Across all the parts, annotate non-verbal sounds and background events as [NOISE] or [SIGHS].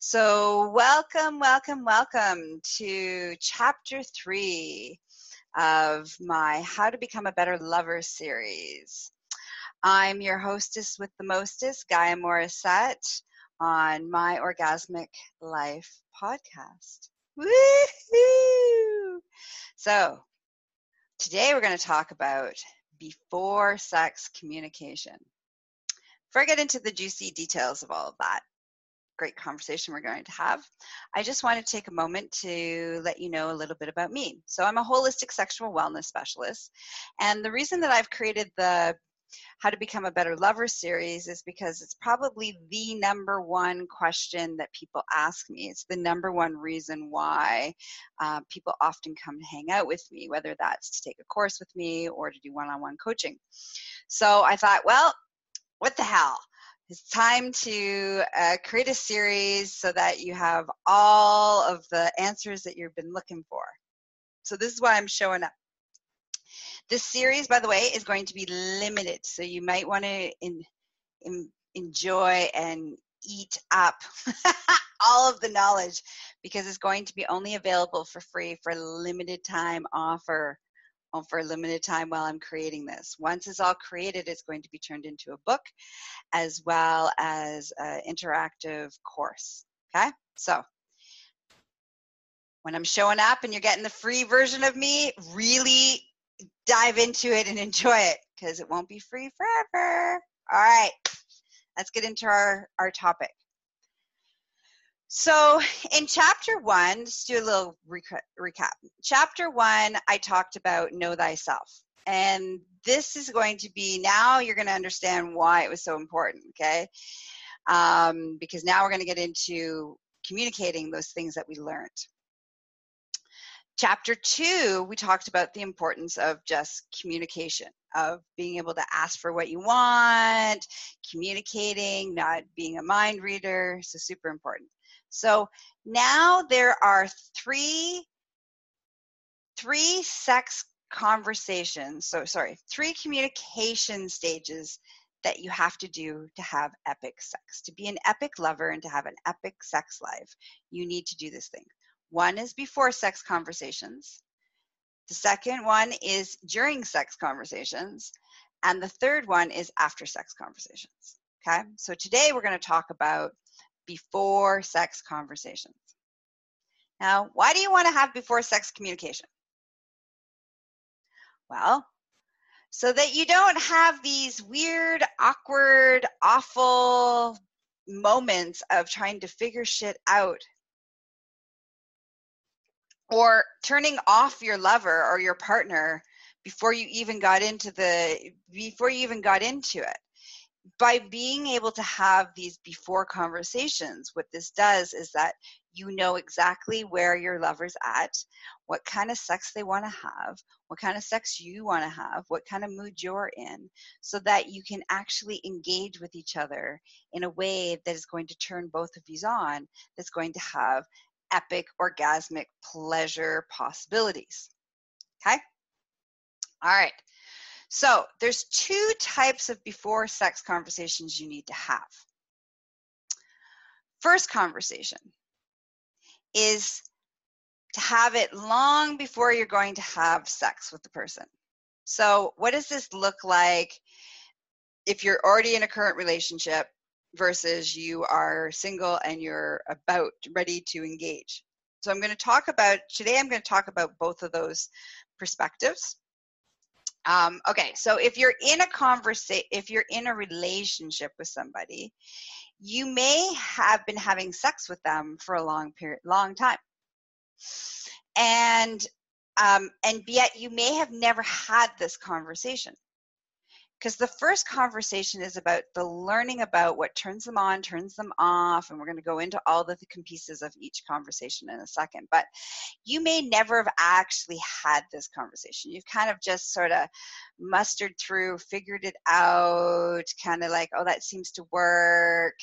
So, welcome, welcome, welcome to chapter three of my How to Become a Better Lover series. I'm your hostess with the mostest, Gaia Morissette, on my Orgasmic Life podcast. Woohoo! So, today we're going to talk about before sex communication. Before I get into the juicy details of all of that, great conversation we're going to have. I just want to take a moment to let you know a little bit about me. So, I'm a holistic sexual wellness specialist, and the reason that I've created the how to become a better lover series is because it's probably the number one question that people ask me. It's the number one reason why uh, people often come to hang out with me, whether that's to take a course with me or to do one on one coaching. So I thought, well, what the hell? It's time to uh, create a series so that you have all of the answers that you've been looking for. So, this is why I'm showing up. This series, by the way, is going to be limited. So, you might want to in, in, enjoy and eat up [LAUGHS] all of the knowledge because it's going to be only available for free for a limited time offer Um, for a limited time while I'm creating this. Once it's all created, it's going to be turned into a book as well as an interactive course. Okay, so when I'm showing up and you're getting the free version of me, really dive into it and enjoy it because it won't be free forever. All right, let's get into our, our topic. So, in chapter one, let's do a little recap. Chapter one, I talked about know thyself. And this is going to be now you're going to understand why it was so important, okay? Um, because now we're going to get into communicating those things that we learned. Chapter two, we talked about the importance of just communication, of being able to ask for what you want, communicating, not being a mind reader. So, super important. So now there are three three sex conversations. So sorry, three communication stages that you have to do to have epic sex. To be an epic lover and to have an epic sex life, you need to do this thing. One is before sex conversations. The second one is during sex conversations. And the third one is after sex conversations. Okay, so today we're going to talk about before sex conversations. Now, why do you want to have before sex communication? Well, so that you don't have these weird, awkward, awful moments of trying to figure shit out or turning off your lover or your partner before you even got into the before you even got into it by being able to have these before conversations, what this does is that you know exactly where your lover's at, what kind of sex they want to have, what kind of sex you want to have, what kind of mood you're in, so that you can actually engage with each other in a way that is going to turn both of you on, that's going to have epic orgasmic pleasure possibilities. Okay? All right. So there's two types of before sex conversations you need to have. First conversation is to have it long before you're going to have sex with the person. So, what does this look like if you're already in a current relationship versus you are single and you're about ready to engage? So, I'm going to talk about today, I'm going to talk about both of those perspectives. Um, okay, so if you're in a conversation, if you're in a relationship with somebody, you may have been having sex with them for a long period, long time, and um, and yet you may have never had this conversation because the first conversation is about the learning about what turns them on, turns them off, and we're going to go into all the pieces of each conversation in a second. But you may never have actually had this conversation. You've kind of just sort of mustered through, figured it out, kind of like, oh, that seems to work.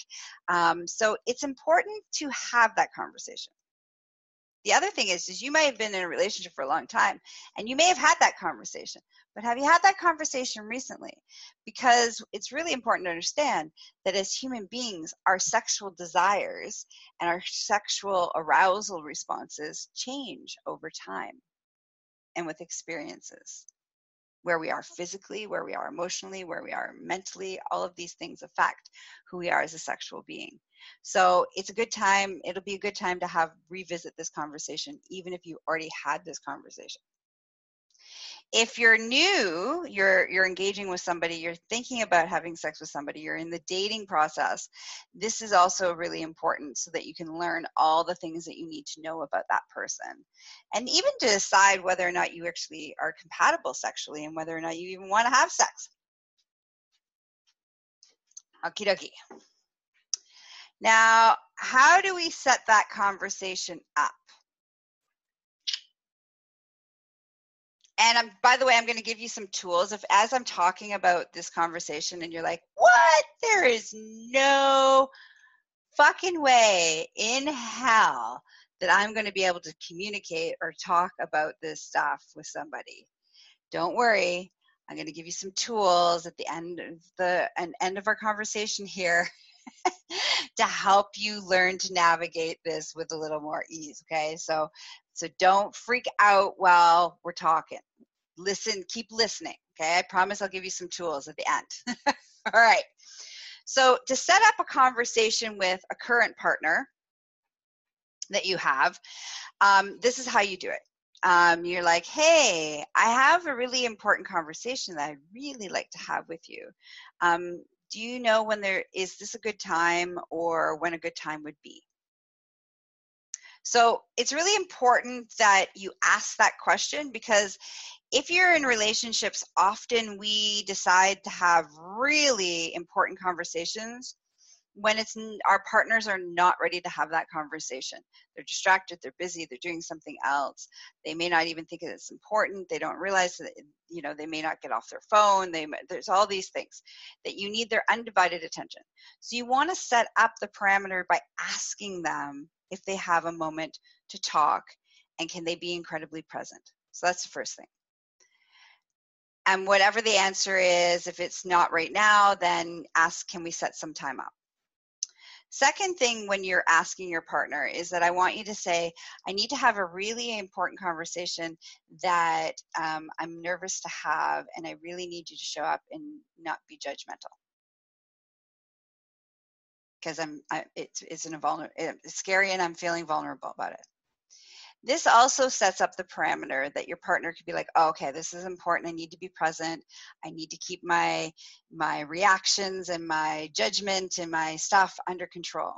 Um, so it's important to have that conversation. The other thing is, is you may have been in a relationship for a long time and you may have had that conversation, but have you had that conversation recently? Because it's really important to understand that as human beings, our sexual desires and our sexual arousal responses change over time and with experiences where we are physically, where we are emotionally, where we are mentally, all of these things affect who we are as a sexual being. So it's a good time, it'll be a good time to have revisit this conversation, even if you already had this conversation if you're new you're you're engaging with somebody you're thinking about having sex with somebody you're in the dating process this is also really important so that you can learn all the things that you need to know about that person. And even to decide whether or not you actually are compatible sexually and whether or not you even want to have sex. Okie dokie. Now how do we set that conversation up and I'm, by the way, I'm going to give you some tools. If as I'm talking about this conversation and you're like, what? There is no fucking way in hell that I'm going to be able to communicate or talk about this stuff with somebody. Don't worry. I'm going to give you some tools at the end of the end of our conversation here [LAUGHS] to help you learn to navigate this with a little more ease. Okay, so so don't freak out while we're talking. Listen, keep listening. Okay, I promise I'll give you some tools at the end. [LAUGHS] All right. So to set up a conversation with a current partner that you have, um, this is how you do it. Um, you're like, hey, I have a really important conversation that I'd really like to have with you. Um, do you know when there is this a good time or when a good time would be? So it's really important that you ask that question because if you're in relationships, often we decide to have really important conversations when it's our partners are not ready to have that conversation. They're distracted they're busy they're doing something else. They may not even think it's important they don't realize that you know they may not get off their phone they there's all these things that you need their undivided attention. So you want to set up the parameter by asking them if they have a moment to talk and can they be incredibly present. So that's the first thing. And whatever the answer is if it's not right now then ask can we set some time up Second thing when you're asking your partner is that I want you to say, I need to have a really important conversation that um, I'm nervous to have, and I really need you to show up and not be judgmental. Because I'm, I, it's, it's, an vulner, it's scary and I'm feeling vulnerable about it. This also sets up the parameter that your partner could be like, oh, okay, this is important. I need to be present. I need to keep my my reactions and my judgment and my stuff under control.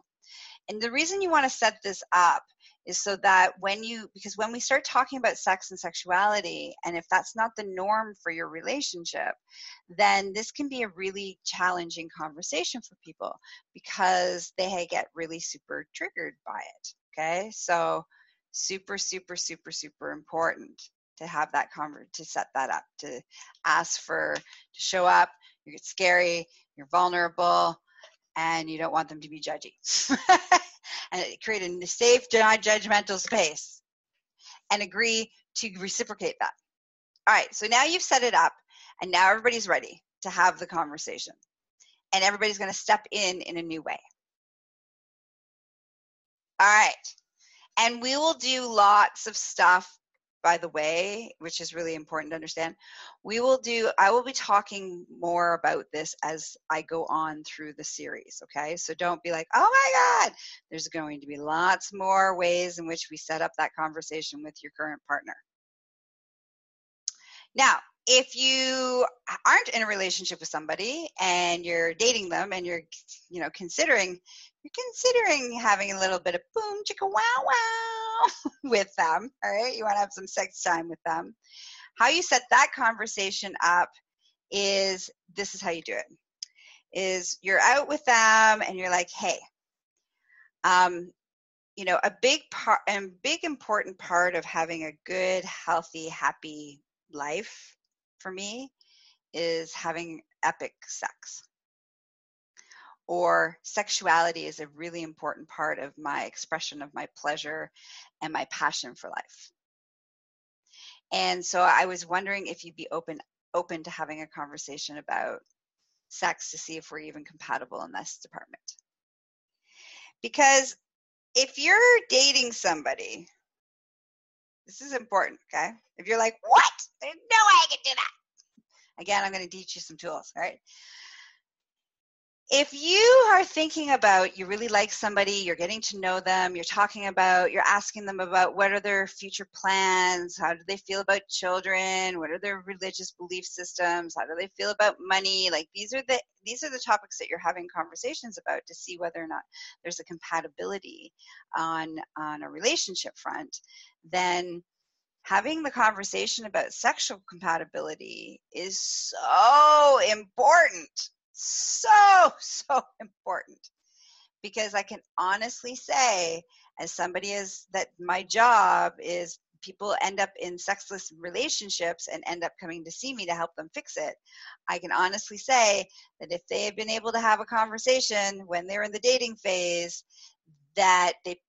And the reason you want to set this up is so that when you because when we start talking about sex and sexuality and if that's not the norm for your relationship then this can be a really challenging conversation for people because they get really super triggered by it okay so super super super super important to have that convert to set that up to ask for to show up you get scary you're vulnerable and you don't want them to be judgy. [LAUGHS] And create a safe non-judgmental space and agree to reciprocate that. All right so now you've set it up and now everybody's ready to have the conversation and everybody's going to step in in a new way. All right and we will do lots of stuff by the way which is really important to understand. We will do i will be talking more about this as i go on through the series okay? So don't be like oh my god there's going to be lots more ways in which we set up that conversation with your current partner. Now if you aren't in a relationship with somebody and you're dating them and you're you know considering you're considering having a little bit of boom chicka wow wow [LAUGHS] with them all right? You want to have some sex time with them. How you set that conversation up is this is how you do it is you're out with them and you're like hey um you know a big part and big important part of having a good healthy happy life for me is having epic sex or sexuality is a really important part of my expression of my pleasure and my passion for life. And so I was wondering if you'd be open open to having a conversation about sex to see if we're even compatible in this department. Because if you're dating somebody, this is important, okay? If you're like, what? There's no way I can do that. Again, I'm going to teach you some tools, right? If you are thinking about you really like somebody you're getting to know them you're talking about you're asking them about what are their future plans how do they feel about children what are their religious belief systems how do they feel about money like these are the these are the topics that you're having conversations about to see whether or not there's a compatibility on on a relationship front then having the conversation about sexual compatibility is so important so, [LAUGHS] so important because I can honestly say, as somebody is that my job is people end up in sexless relationships and end up coming to see me to help them fix it. I can honestly say that if they had been able to have a conversation when they're in the dating phase, that they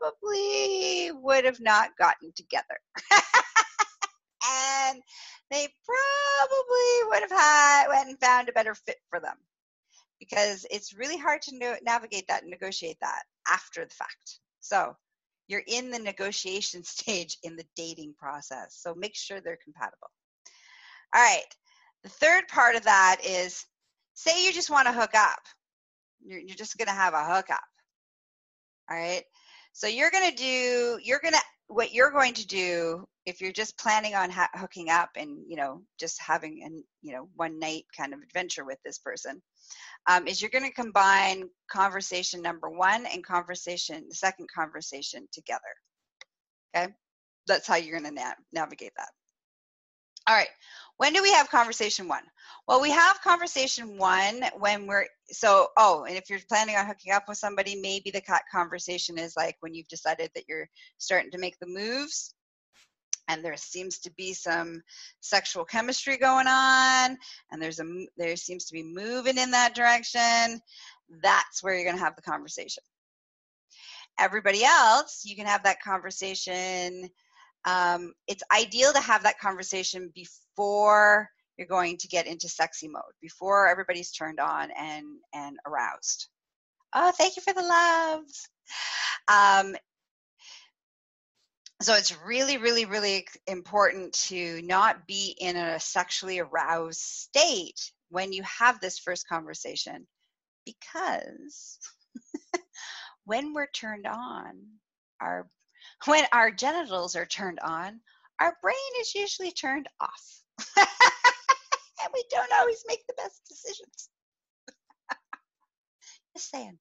probably would have not gotten together. [LAUGHS] and they probably would have had went and found a better fit for them because it's really hard to no- navigate that and negotiate that after the fact. So you're in the negotiation [LAUGHS] stage in the dating process. So make sure they're compatible. All right. The third part of that is say you just want to hook up. You're, you're just going to have a hookup. All right. So you're going to do, you're going to what you're going to do if you're just planning on ha- hooking up and you know just having an you know one night kind of adventure with this person um, is you're going to combine conversation number one and conversation the second conversation together. Okay? That's how you're going to na- navigate that. All right. When do we have conversation one? Well we have conversation one when we're so oh and if you're planning on hooking up with somebody maybe the conversation is like when you've decided that you're starting to make the moves and there seems to be some sexual chemistry going on and there's a there seems to be moving in that direction that's where you're going to have the conversation. Everybody else you can have that conversation um, it's ideal to have that conversation before you're going to get into sexy mode before everybody's turned on and and aroused. Oh thank you for the loves. Um, so it's really really really important to not be in a sexually aroused state when you have this first conversation because [LAUGHS] when we're turned on our when our genitals are turned on our brain is usually turned off [LAUGHS] and we don't always make the best decisions. [LAUGHS] just saying.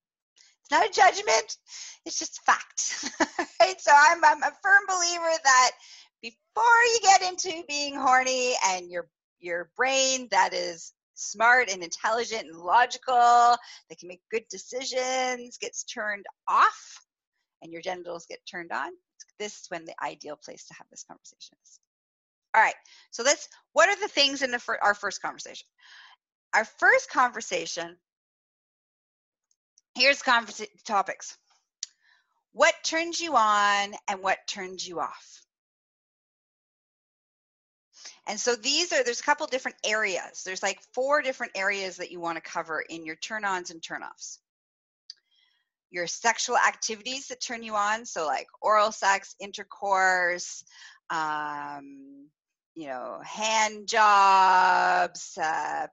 It's not a judgment, it's just fact. [LAUGHS] right? So I'm, I'm a firm believer that before you get into being horny and your your brain that is smart and intelligent and logical, that can make good decisions, gets turned off, and your genitals get turned on, this is when the ideal place to have this conversation is. All right. So let's. What are the things in the fir- our first conversation? Our first conversation. Here's conversa- topics. What turns you on and what turns you off? And so these are there's a couple different areas. There's like four different areas that you want to cover in your turn-ons and turn-offs. Your sexual activities that turn you on, so like oral sex, intercourse, um, you know, hand jobs, uh,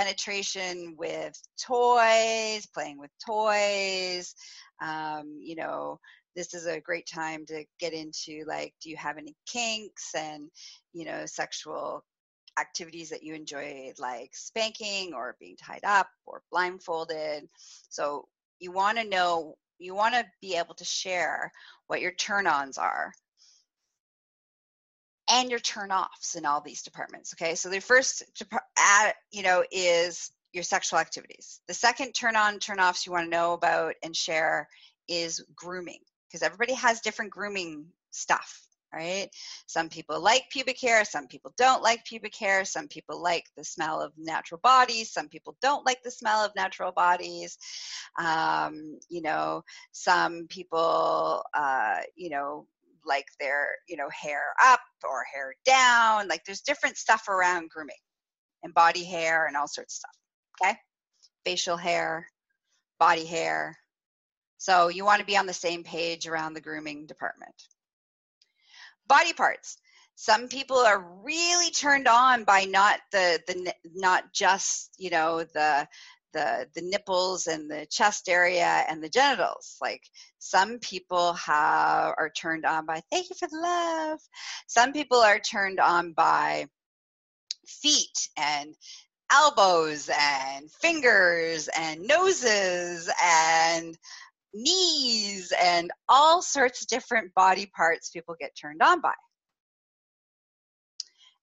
penetration with toys, playing with toys. Um, you know, this is a great time to get into like, do you have any kinks and, you know, sexual activities that you enjoy, like spanking or being tied up or blindfolded. So you want to know, you want to be able to share what your turn ons are and your turn offs in all these departments. Okay, so the first, you know, is your sexual activities. The second turn on, turn offs you want to know about and share is grooming because everybody has different grooming stuff. right? Some people like pubic hair, some people don't like pubic hair, some people like the smell of natural bodies, some people don't like the smell of natural bodies. Um, you know, some people, uh, you know, like their, you know, hair up or hair down. Like there's different stuff around grooming and body hair and all sorts of stuff, okay? Facial hair, body hair. So you want to be on the same page around the grooming department body parts some people are really turned on by not the the not just you know the the the nipples and the chest area and the genitals like some people have are turned on by thank you for the love some people are turned on by feet and elbows and fingers and noses and knees and all sorts of different body parts people get turned on by.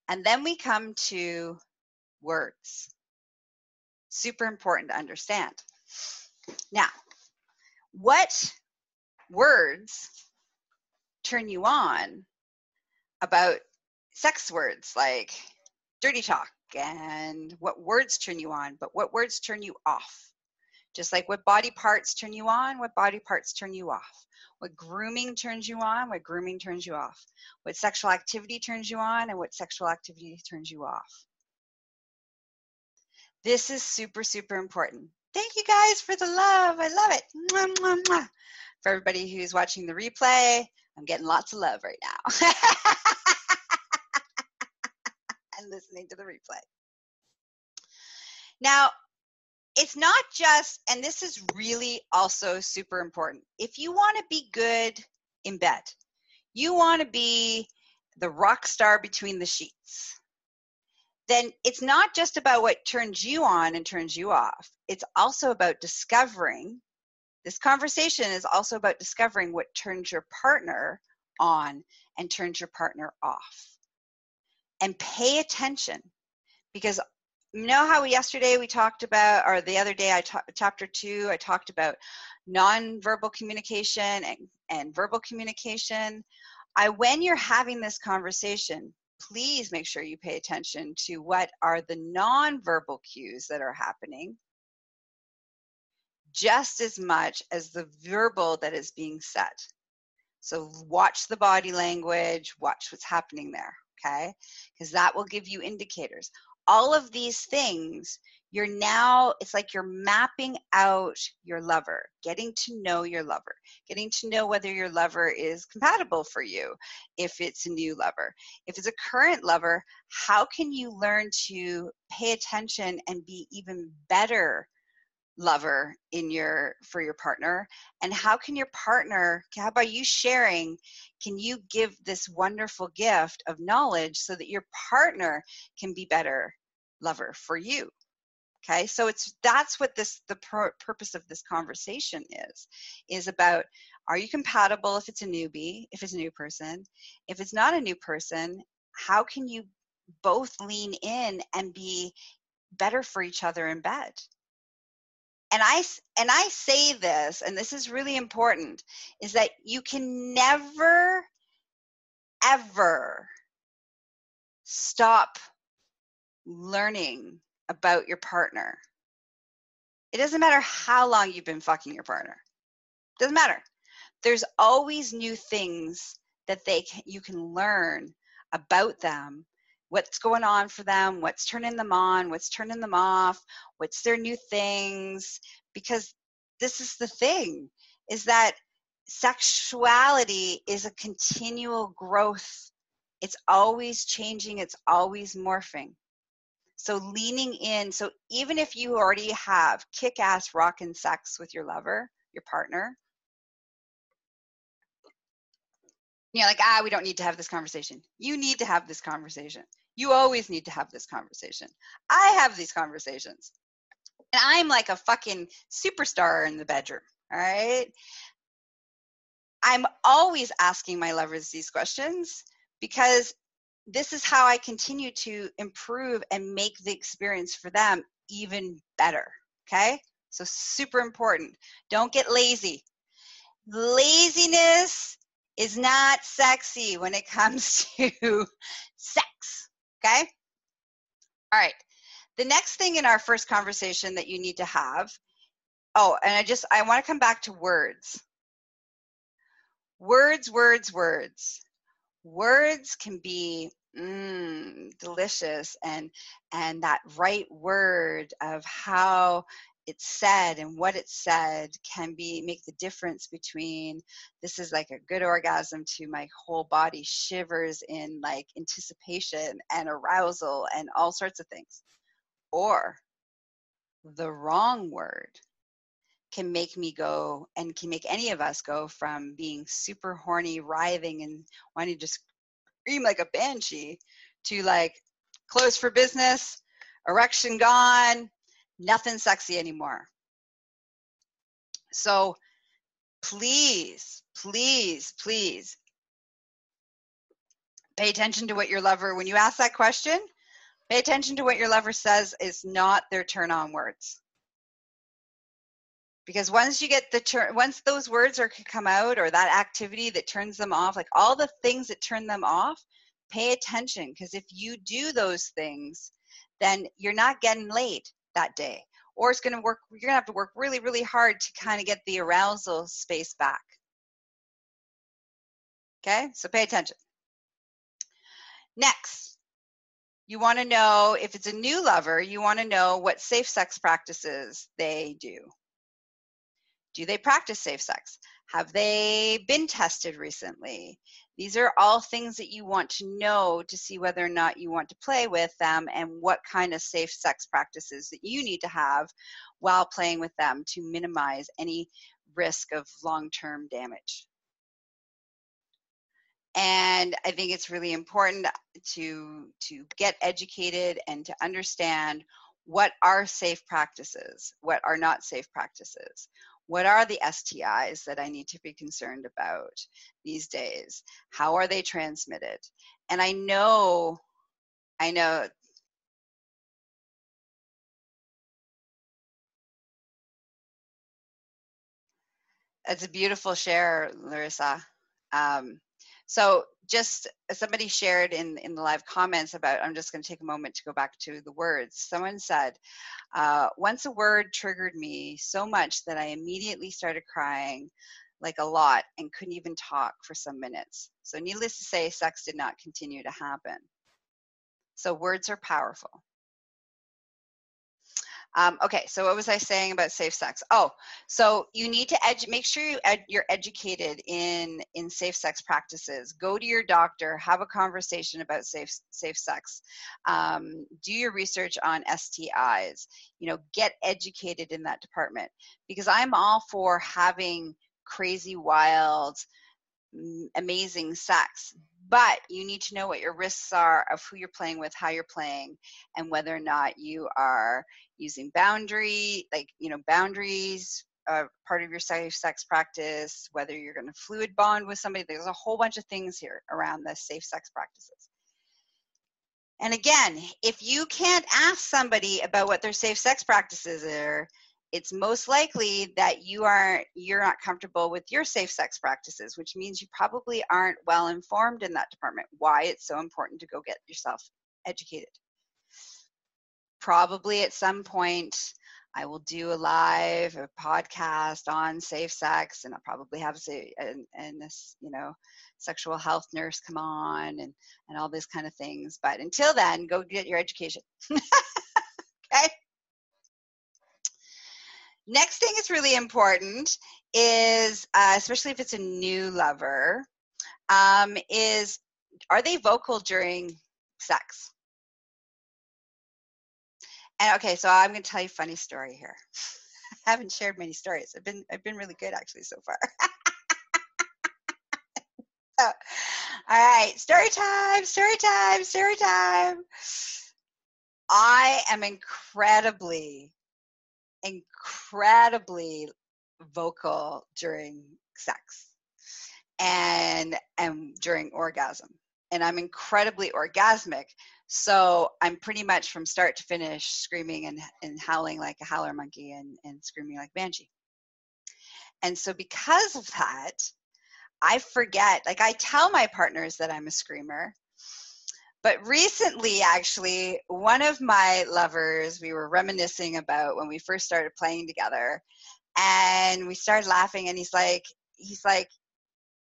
And then we come to words. Super important to understand. Now, what words turn you on about sex words like dirty talk and what words turn you on, but what words turn you off? Just like what body parts turn you on, what body parts turn you off. What grooming turns you on, what grooming turns you off. What sexual activity turns you on, and what sexual activity turns you off. This is super, super important. Thank you guys for the love. I love it. Mwah, mwah, mwah. For everybody who's watching the replay, I'm getting lots of love right now. [LAUGHS] and listening to the replay. Now, it's not just, and this is really also super important. If you want to be good in bed, you want to be the rock star between the sheets, then it's not just about what turns you on and turns you off. It's also about discovering. This conversation is also about discovering what turns your partner on and turns your partner off. And pay attention because you know how yesterday we talked about, or the other day, I talked chapter two, I talked about nonverbal communication and, and verbal communication. I, when you're having this conversation, please make sure you pay attention to what are the nonverbal cues that are happening just as much as the verbal that is being said. So watch the body language, watch what's happening there, okay? Because that will give you indicators all of these things you're now it's like you're mapping out your lover getting to know your lover getting to know whether your lover is compatible for you if it's a new lover. If it's a current lover how can you learn to pay attention and be even better lover in your for your partner? And how can your partner how about you sharing can you give this wonderful gift of knowledge so that your partner can be better lover for you okay? So it's that's what this the pur- purpose of this conversation is is about are you compatible if it's a newbie if it's a new person? If it's not a new person how can you both lean in and be better for each other in bed? And i and i say this and this is really important is that you can never ever stop learning about your partner it doesn't matter how long you've been fucking your partner doesn't matter there's always new things that they can, you can learn about them what's going on for them, what's turning them on, what's turning them off, what's their new things because this is the thing is that sexuality is a continual growth. It's always changing, it's always morphing. So leaning in, so even if you already have kick-ass rockin' sex with your lover, your partner, you know, like, ah, we don't need to have this conversation. You need to have this conversation. You always need to have this conversation. I have these conversations. And I'm like a fucking superstar in the bedroom. All right. I'm always asking my lovers these questions because this is how I continue to improve and make the experience for them even better. Okay. So, super important. Don't get lazy. Laziness is not sexy when it comes [LAUGHS] to sex. Okay? All right. The next thing in our first conversation that you need to have oh, and I just, I want to come back to words. Words, words, words. Words can be mm, delicious and and that right word of how it's said and what it's said can be make the difference between this is like a good orgasm to my whole body shivers in like anticipation and arousal and all sorts of things. Or the wrong word can make me go and can make any of us go from being super horny writhing and wanting to just scream like a banshee to like closed for business erection gone nothing sexy anymore. So please, please, please pay attention to what your lover, when you ask that question, pay attention to what your lover says is not their turn on words. Because once you get the turn, once those words are come out or that activity that turns them off, like all the things that turn them off, pay attention. Because if you do those things, then you're not getting laid that day. Or it's going to work you're going to have to work really really hard to kind of get the arousal space back. Okay? So pay attention. Next you want to know if it's a new lover you want to know what safe sex practices they do do they practice safe sex have they been tested recently these are all things that you want to know to see whether or not you want to play with them and what kind of safe sex practices that you need to have while playing with them to minimize any risk of long term damage. And I think it's really important to, to get educated and to understand what are safe practices, what are not safe practices, what are the STIs that I need to be concerned about these days? How are they transmitted? And I know, I know. It's a beautiful share, Larissa. Um, so just somebody shared in in the live comments about i'm just going to take a moment to go back to the words. Someone said uh, once a word triggered me so much that i immediately started crying like a lot and couldn't even talk for some minutes. So needless to say sex did not continue to happen. So words are powerful um, okay, so what was I saying about safe sex? Oh, so you need to edu- make sure you ed- you're educated in in safe sex practices. Go to your doctor, have a conversation about safe safe sex. Um, do your research on STIs. You know, get educated in that department because I'm all for having crazy, wild, amazing sex but you need to know what your risks are of who you're playing with how you're playing and whether or not you are using boundary, like, you know, boundaries part of your safe sex practice, whether you're going to fluid bond with somebody. There's a whole bunch of things here around the safe sex practices. And again, if you can't ask somebody about what their safe sex practices are, it's most likely that you are you're not comfortable with your safe sex practices, which means you probably aren't well informed in that department. Why it's so important to go get yourself educated probably at some point I will do a live a podcast on safe sex, and I'll probably have a, and, and this you know sexual health nurse come on and and all these kind of things. But until then, go get your education. [LAUGHS] okay. Next thing is really important is uh, especially if it's a new lover um, is are they vocal during sex? And okay, so I'm going to tell you a funny story here. [LAUGHS] I haven't shared many stories. I've been I've been really good actually so far. [LAUGHS] so, all right, story time, story time, story time. I am incredibly, incredibly vocal during sex and and during orgasm. And I'm incredibly orgasmic so I'm pretty much from start to finish screaming and, and howling like a howler monkey and, and screaming like banshee. And so because of that, I forget. Like I tell my partners that I'm a screamer. But recently, actually, one of my lovers, we were reminiscing about when we first started playing together, and we started laughing. And he's like, he's like,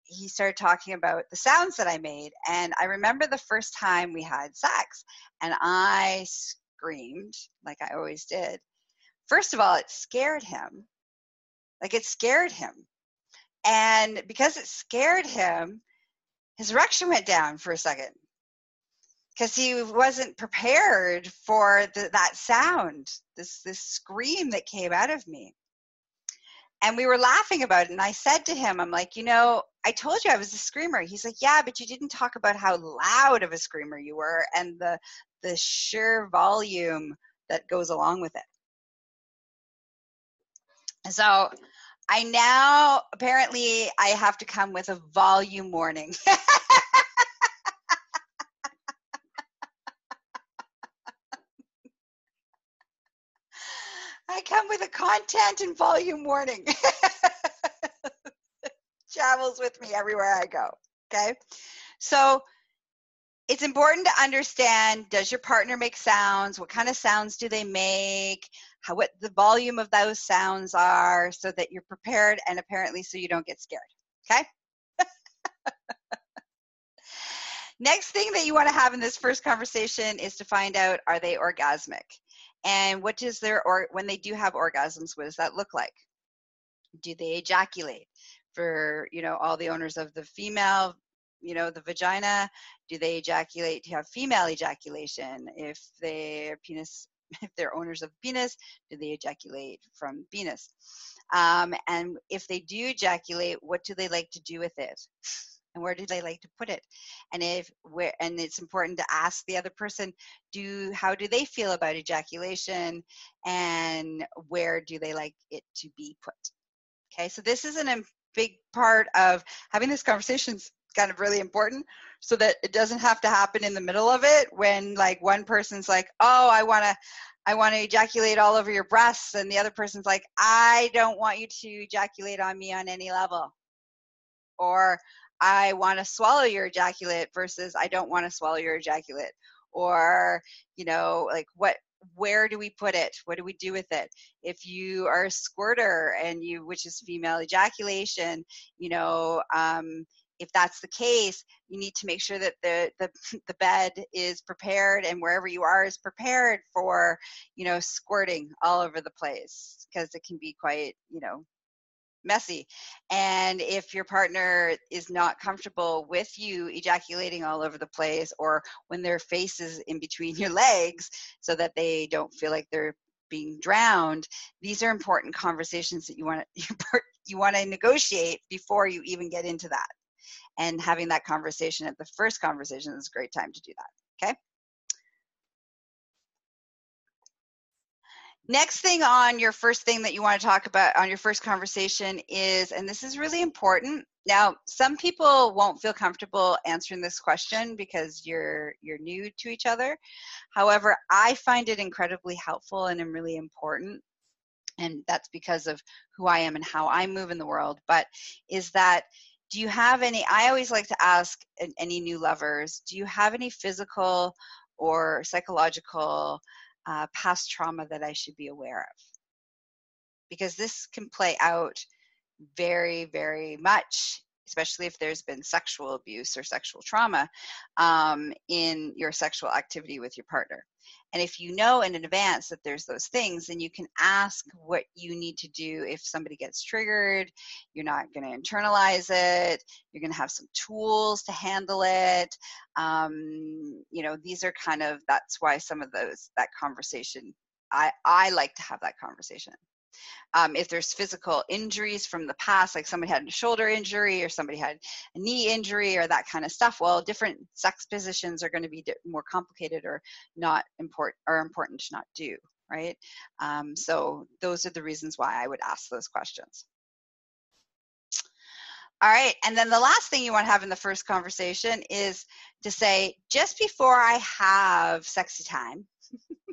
he started talking about the sounds that I made. And I remember the first time we had sex, and I screamed like I always did. First of all, it scared him. Like it scared him. And because it scared him, his erection went down for a second because he wasn't prepared for the, that sound, this this scream that came out of me. And we were laughing about it and i said to him i'm like you know i told you i was a screamer. He's like yeah but you didn't talk about how loud of a screamer you were and the the sheer volume that goes along with it. So i now apparently i have to come with a volume warning [LAUGHS] I come with a content and volume warning. [LAUGHS] Travels with me everywhere I go. Okay. So it's important to understand does your partner make sounds? What kind of sounds do they make? How what the volume of those sounds are so that you're prepared and apparently so you don't get scared. Okay? [LAUGHS] Next thing that you want to have in this first conversation is to find out are they orgasmic? And what does their or when they do have orgasms, what does that look like? Do they ejaculate? For you know all the owners of the female, you know the vagina, do they ejaculate Do to have female ejaculation? If their penis, [LAUGHS] if they're owners of penis, do they ejaculate from penis? Um, and if they do ejaculate, what do they like to do with it? And where do they like to put it? And if where and it's important to ask the other person do how do they feel about ejaculation? And where do they like it to be put? Okay so this is a um, big part of having this conversation is kind of really important so that it doesn't have to happen in the middle of it when like one person's like oh i want to I want to ejaculate all over your breasts, and the other person's like, I don't want you to ejaculate on me on any level. Or I want to swallow your ejaculate versus I don't want to swallow your ejaculate. Or, you know, like what where do we put it what do we do with it if you are a squirter and you which is female ejaculation you know um, if that's the case you need to make sure that the, the [LAUGHS] the bed is prepared and wherever you are is prepared for you know squirting all over the place because it can be quite you know messy. And if your partner is not comfortable with you ejaculating all over the place or when their face is in between your [LAUGHS] legs so that they don't feel like they're being drowned, these are important conversations that you want [LAUGHS] to you want to negotiate before you even get into that. And having that conversation at the first conversation is a great time to do that. Okay? Next thing on your first thing that you want to talk about on your first conversation is, and this is really important. Now, some people won't feel comfortable answering this question because you're you're new to each other. However, I find it incredibly helpful and really important. And that's because of who I am and how I move in the world. But is that do you have any i always like to ask any new lovers do you have any physical or psychological uh, past trauma that I should be aware of. Because this can play out very, very much, especially if there's been sexual abuse or sexual trauma um, in your sexual activity with your partner. And if you know in advance that there's those things, then you can ask what you need to do if somebody gets triggered. You're not going to internalize it. You're going to have some tools to handle it. Um, you know, these are kind of that's why some of those that conversation. I I like to have that conversation. Um, if there's physical injuries from the past, like somebody had a shoulder injury or somebody had a knee injury or that kind of stuff, well, different sex positions are going to be more complicated or not important or important to not do, right? Um, so those are the reasons why I would ask those questions. All right, and then the last thing you want to have in the first conversation is to say, just before I have sexy time, [LAUGHS]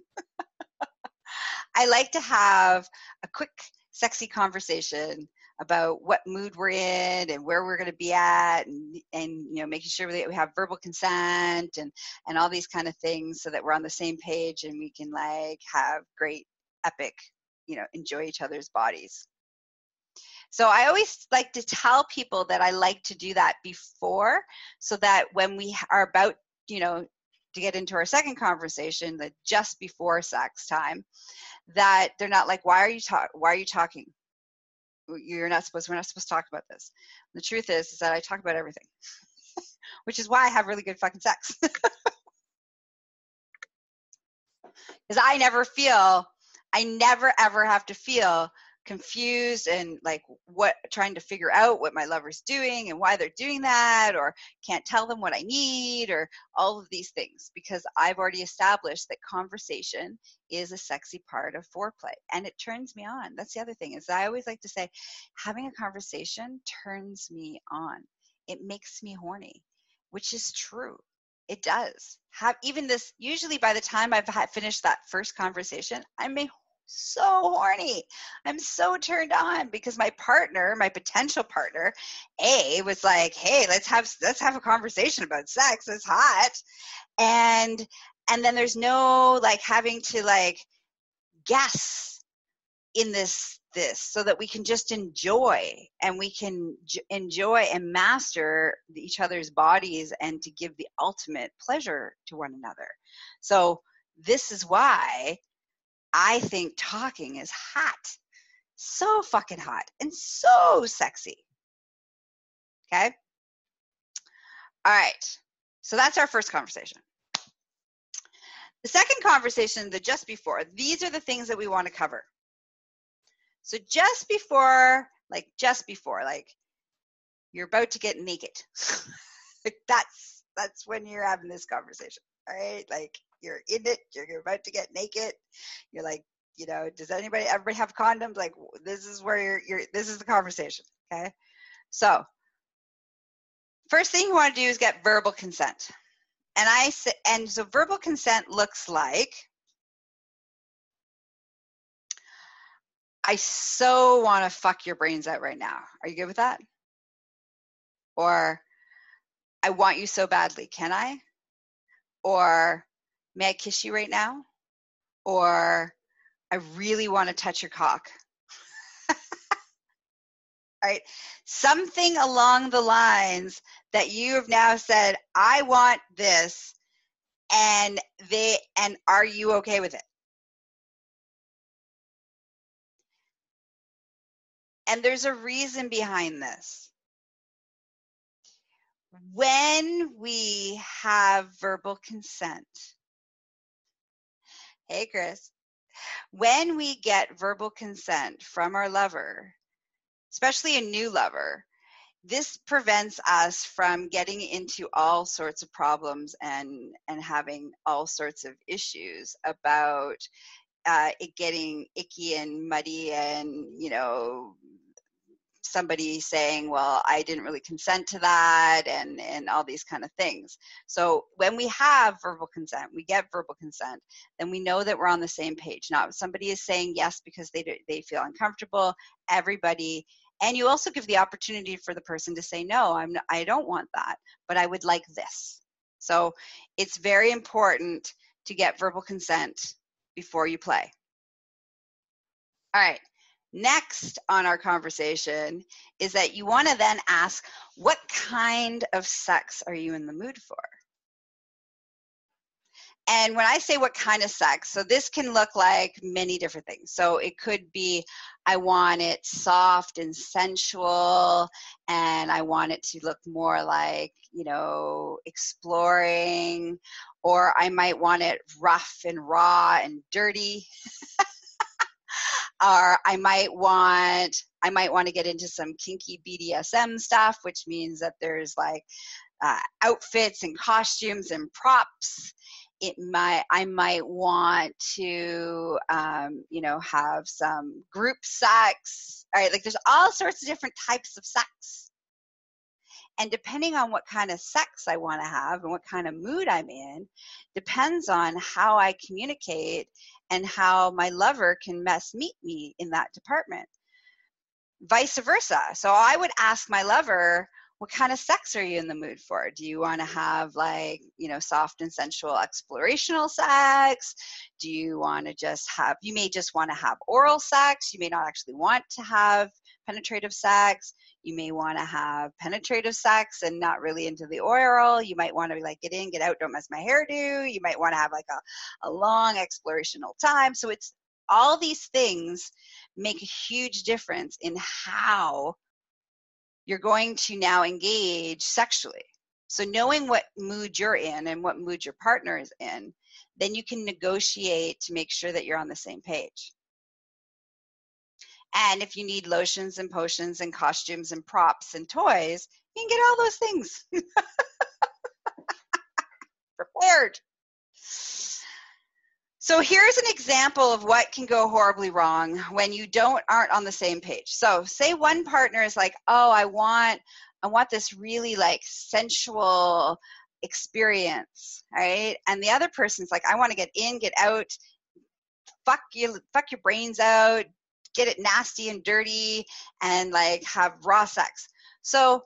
I like to have a quick, sexy conversation about what mood we're in and where we're going to be at and, and you know making sure that we have verbal consent and and all these kind of things so that we're on the same page and we can like have great epic you know enjoy each other's bodies. So I always like to tell people that I like to do that before so that when we are about, you know, to get into our second conversation, the just before sex time, that they're not like, why are you talk why are you talking? You're not supposed we're not supposed to talk about this. The truth is is that I talk about everything. [LAUGHS] Which is why I have really good fucking sex. [LAUGHS] Because I never feel I never ever have to feel confused and like what trying to figure out what my lover's doing and why they're doing that or can't tell them what I need or all of these things because I've already established that conversation is a sexy part of foreplay and it turns me on. That's the other thing is I always like to say having a conversation turns me on. It makes me horny, which is true. It does. Have even this usually by the time I've finished that first conversation, I'm a so horny. I'm so turned on because my partner, my potential partner, A was like, "Hey, let's have let's have a conversation about sex. It's hot." And and then there's no like having to like guess in this this so that we can just enjoy and we can j- enjoy and master each other's bodies and to give the ultimate pleasure to one another. So this is why I think talking is hot. So fucking hot and so sexy. Okay? All right. So that's our first conversation. The second conversation, the just before, these are the things that we want to cover. So just before, like just before, like you're about to get naked. [LAUGHS] like that's that's when you're having this conversation. All right? Like you're in it, you're about to get naked. You're like, you know, does anybody everybody have condoms? Like this is where you're you're this is the conversation. Okay. So first thing you want to do is get verbal consent. And I say and so verbal consent looks like I so want to fuck your brains out right now. Are you good with that? Or I want you so badly. Can I? Or may I kiss you right now? Or I really want to touch your cock. [LAUGHS] right? Something along the lines that you have now said, I want this, and they and are you okay with it? And there's a reason behind this. When we have verbal consent, Hey, Chris. When we get verbal consent from our lover, especially a new lover, this prevents us from getting into all sorts of problems and and having all sorts of issues about uh, it getting icky and muddy and you know somebody saying well i didn't really consent to that and and all these kind of things. So when we have verbal consent we get verbal consent then we know that we're on the same page. Not somebody is saying yes because they do, they feel uncomfortable everybody and you also give the opportunity for the person to say no i'm not, i don't want that but i would like this. So it's very important to get verbal consent before you play. All right Next on our conversation is that you want to then ask, what kind of sex are you in the mood for? And when I say what kind of sex, so this can look like many different things. So it could be I want it soft and sensual, and I want it to look more like, you know, exploring, or I might want it rough and raw and dirty. [LAUGHS] I might want I might want to get into some kinky BDSM stuff, which means that there's like uh, outfits and costumes and props. It might I might want to um, you know have some group sex. All right, like there's all sorts of different types of sex. And depending on what kind of sex I want to have and what kind of mood I'm in, depends on how I communicate and how my lover can best meet me in that department. vice versa. So I would ask my lover, what kind of sex are you in the mood for? Do you want to have like, you know, soft and sensual explorational sex? Do you want to just have, you may just want to have oral sex. You may not actually want to have penetrative sex. You may want to have penetrative sex and not really into the oral. You might want to be like, get in, get out, don't mess my hairdo. You might want to have like a, a long explorational time. So it's all these things make a huge difference in how you're going to now engage sexually. So knowing what mood you're in and what mood your partner is in, then you can negotiate to make sure that you're on the same page. And if you need lotions and potions and costumes and props and toys, you can get all those things [LAUGHS] prepared. So here's an example of what can go horribly wrong when you don't aren't on the same page. So say one partner is like, "Oh, I want I want this really like sensual experience, right?" And the other person's like, "I want to get in, get out, fuck you fuck your brains out, get it nasty and dirty and like have raw sex." So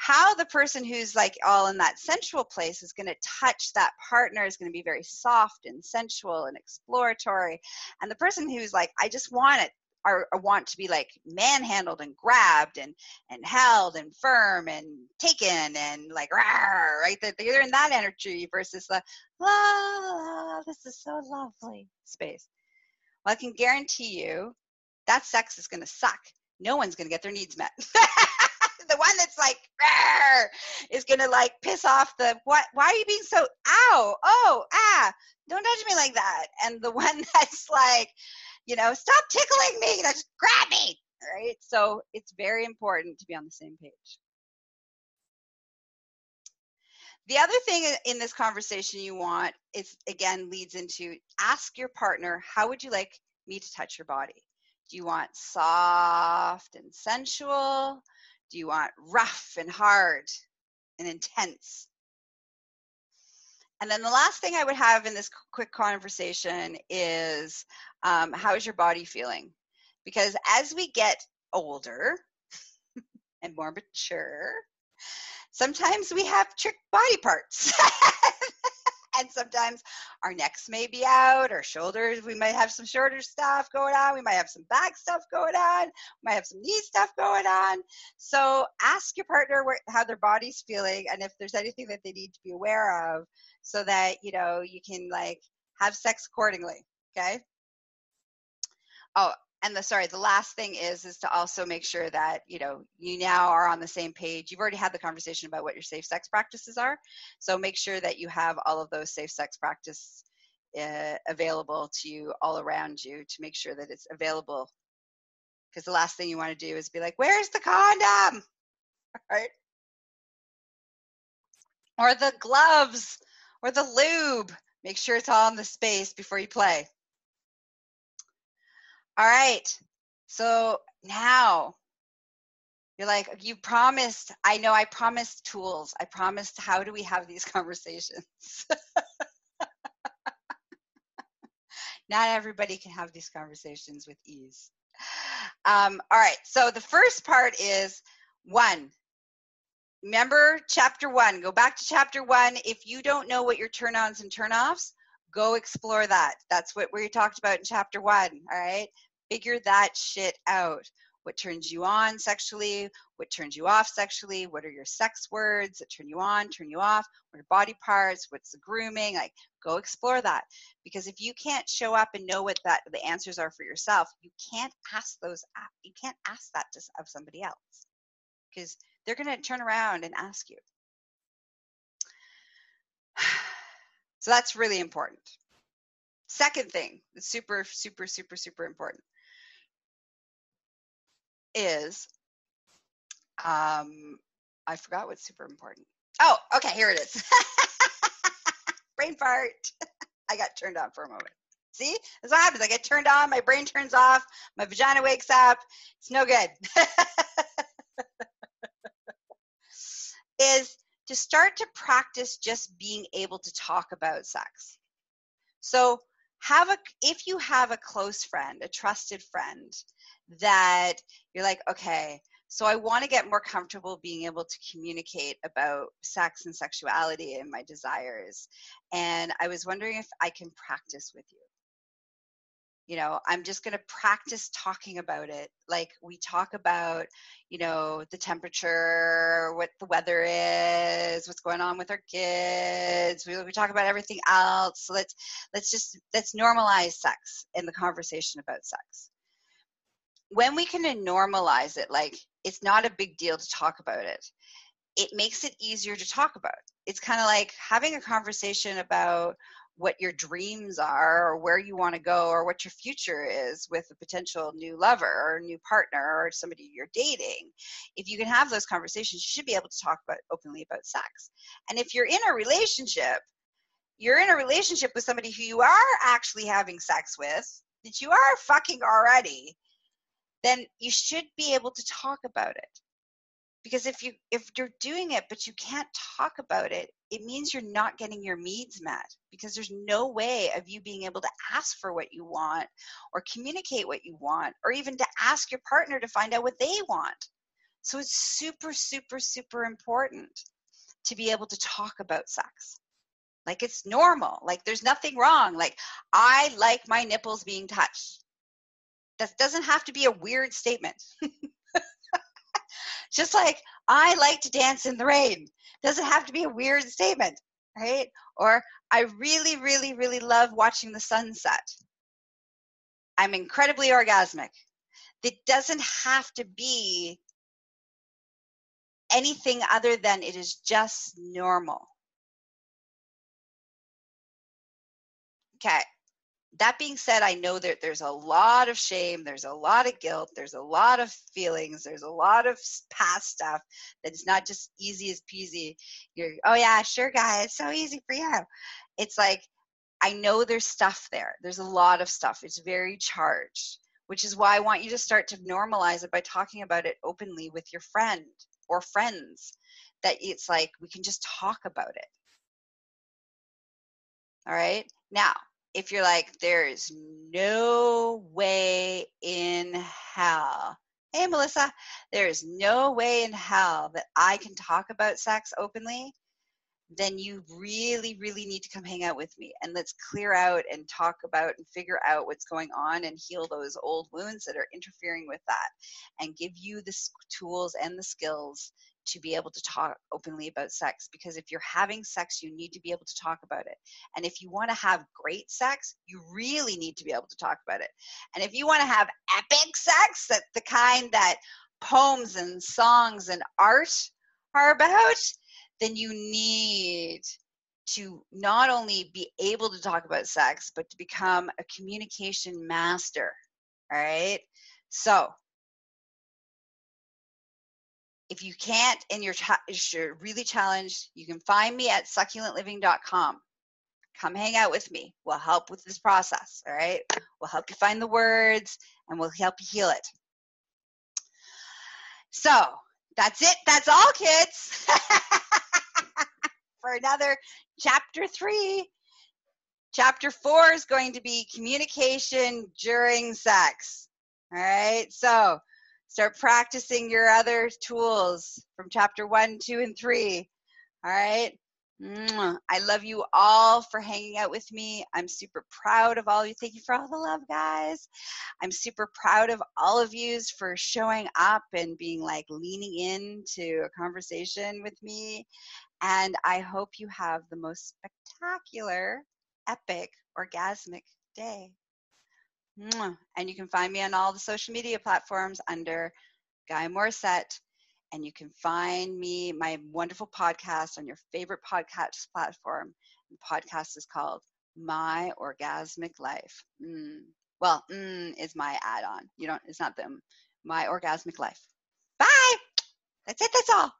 how the person who's like all in that sensual place is going to touch that partner is going to be very soft and sensual and exploratory. And the person who's like i just want it or, want to be like manhandled and grabbed and and held and firm and taken and like rah, right? That they're in that energy versus the la, la this is so lovely space. Well i can guarantee you that sex is going to suck. No one's going to get their needs met. [LAUGHS] The one that's like is gonna like piss off the what why are you being so ow oh ah don't touch me like that. And the [LAUGHS] one that's like you know stop tickling me just grab me right? So it's very important to be on the same page. The other thing in this conversation you want is again leads into ask your partner how would you like me to touch your body do you want soft and sensual do you want rough and hard and intense? And then the last thing I would have in this quick conversation is um, how is your body feeling? Because as we get older [LAUGHS] and more mature, sometimes we have trick body parts. [LAUGHS] and sometimes our necks may be out, our shoulders, we might have some shorter stuff going on, we might have some back stuff going on, we might have some knee stuff going on. So ask your partner where, how their body's feeling and if there's anything that they need to be aware of so that, you know, you can like have sex accordingly. Okay. Oh, and the sorry the last thing is is to also make sure that you know you now are on the same page. You've already had the conversation about what your safe sex practices are. So make sure that you have all of those safe sex practice uh, available to you all around you to make sure that it's available. Because the last thing you want to do is be like where's the condom? [LAUGHS] Right? Or the gloves or the lube. Make sure it's all in the space before you play all right. So now you're like, you promised, I know I promised tools. I promised, how do we have these [LAUGHS] conversations? [LAUGHS] Not everybody can have these conversations with ease. Um, all right. So the first part is one, remember chapter one. Go back to chapter one. If you don't know what your turn ons and turn offs, go explore that. That's what we talked about in chapter one. All right figure that shit out. What turns you on sexually? What turns you off sexually? What are your sex words that turn you on, turn you off? What are body parts? What's the grooming? Like, go explore that. Because if you can't show up and know what that the answers are for yourself, you can't ask those. You can't ask that to, of somebody else, because they're going to turn around and ask you. [SIGHS] So that's really important. Second thing super, super, super, super important is um I forgot what's super important. Oh, okay, here it is. [LAUGHS] brain fart. [LAUGHS] I got turned on for a moment. See? That's what happens. I get turned on, my brain turns off, my vagina wakes up. It's no good. [LAUGHS] is to start to practice just being able to talk about sex. So have a if you have a close friend, a trusted friend that you're like, okay, so I want to get more comfortable being able to communicate about sex and sexuality and my desires. And I was wondering if I can practice with you. You know, I'm just going to practice talking about it. Like we talk about, you know, the temperature, what the weather is, what's going on with our kids. We, we talk about everything else. So let's let's just let's normalize sex in the conversation about sex when we can normalize it, like it's not a big deal to talk about it, it makes it easier to talk about. It's kind of like having a conversation about what your dreams are or where you want to go or what your future is with a potential new lover or new partner or somebody you're dating. If you can have those conversations you should be able to talk about openly about sex. And if you're in a relationship you're in a relationship with somebody who you are actually having sex with that you are fucking already then you should be able to talk about it. Because if you if you're doing it but you can't talk about it it means you're not getting your needs met. Because there's no way of you being able to ask for what you want or communicate what you want or even to ask your partner to find out what they want. So it's super super super important to be able to talk about sex. Like it's normal. Like there's nothing wrong. Like i like my nipples being touched that doesn't have to be a weird statement. [LAUGHS] Just like I like to dance in the rain doesn't have to be a weird statement, right? Or I really, really, really love watching the sunset. I'm incredibly orgasmic. It doesn't have to be anything other than it is just normal. Okay that being said, I know that there's a lot of shame, there's a lot of guilt, there's a lot of feelings, there's a lot of past stuff that's not just easy as peasy. You're, oh yeah, sure, guy, it's so easy for you. It's like, I know there's stuff there. There's a lot of stuff. It's very charged, which is why I want you to start to normalize it by talking about it openly with your friend or friends. That it's like we can just talk about it. All right. Now, if you're like, there is no way in hell. Hey, Melissa, there is no way in hell that I can talk about sex openly, then you really, really need to come hang out with me and let's clear out and talk about and figure out what's going on and heal those old wounds that are interfering with that and give you the tools and the skills to be able to talk openly about sex because if you're having sex, you need to be able to talk about it. And if you want to have great sex, you really need to be able to talk about it. And if you want to have epic sex, that the kind that poems and songs and art are about, then you need to not only be able to talk about sex, but to become a communication master. All right. So if you can't and you're, you're really challenged, you can find me at succulentliving.com. Come hang out with me. We'll help with this process. All right. We'll help you find the words and we'll help you heal it. So that's it. That's all, kids. [LAUGHS] For another chapter three. Chapter four is going to be communication during sex. All right. So Start practicing your other tools from chapter one, two, and three. All right. I love you all for hanging out with me. I'm super proud of all of you. Thank you for all the love, guys. I'm super proud of all of you for showing up and being like leaning into a conversation with me. And I hope you have the most spectacular, epic, orgasmic day. And you can find me on all the social media platforms under Gaia Morisette. And you can find me, my wonderful podcast on your favorite podcast platform. The podcast is called My Orgasmic Life. Mm. Well, mm is my add on. You don't, it's not them. My Orgasmic Life. Bye. That's it. That's all.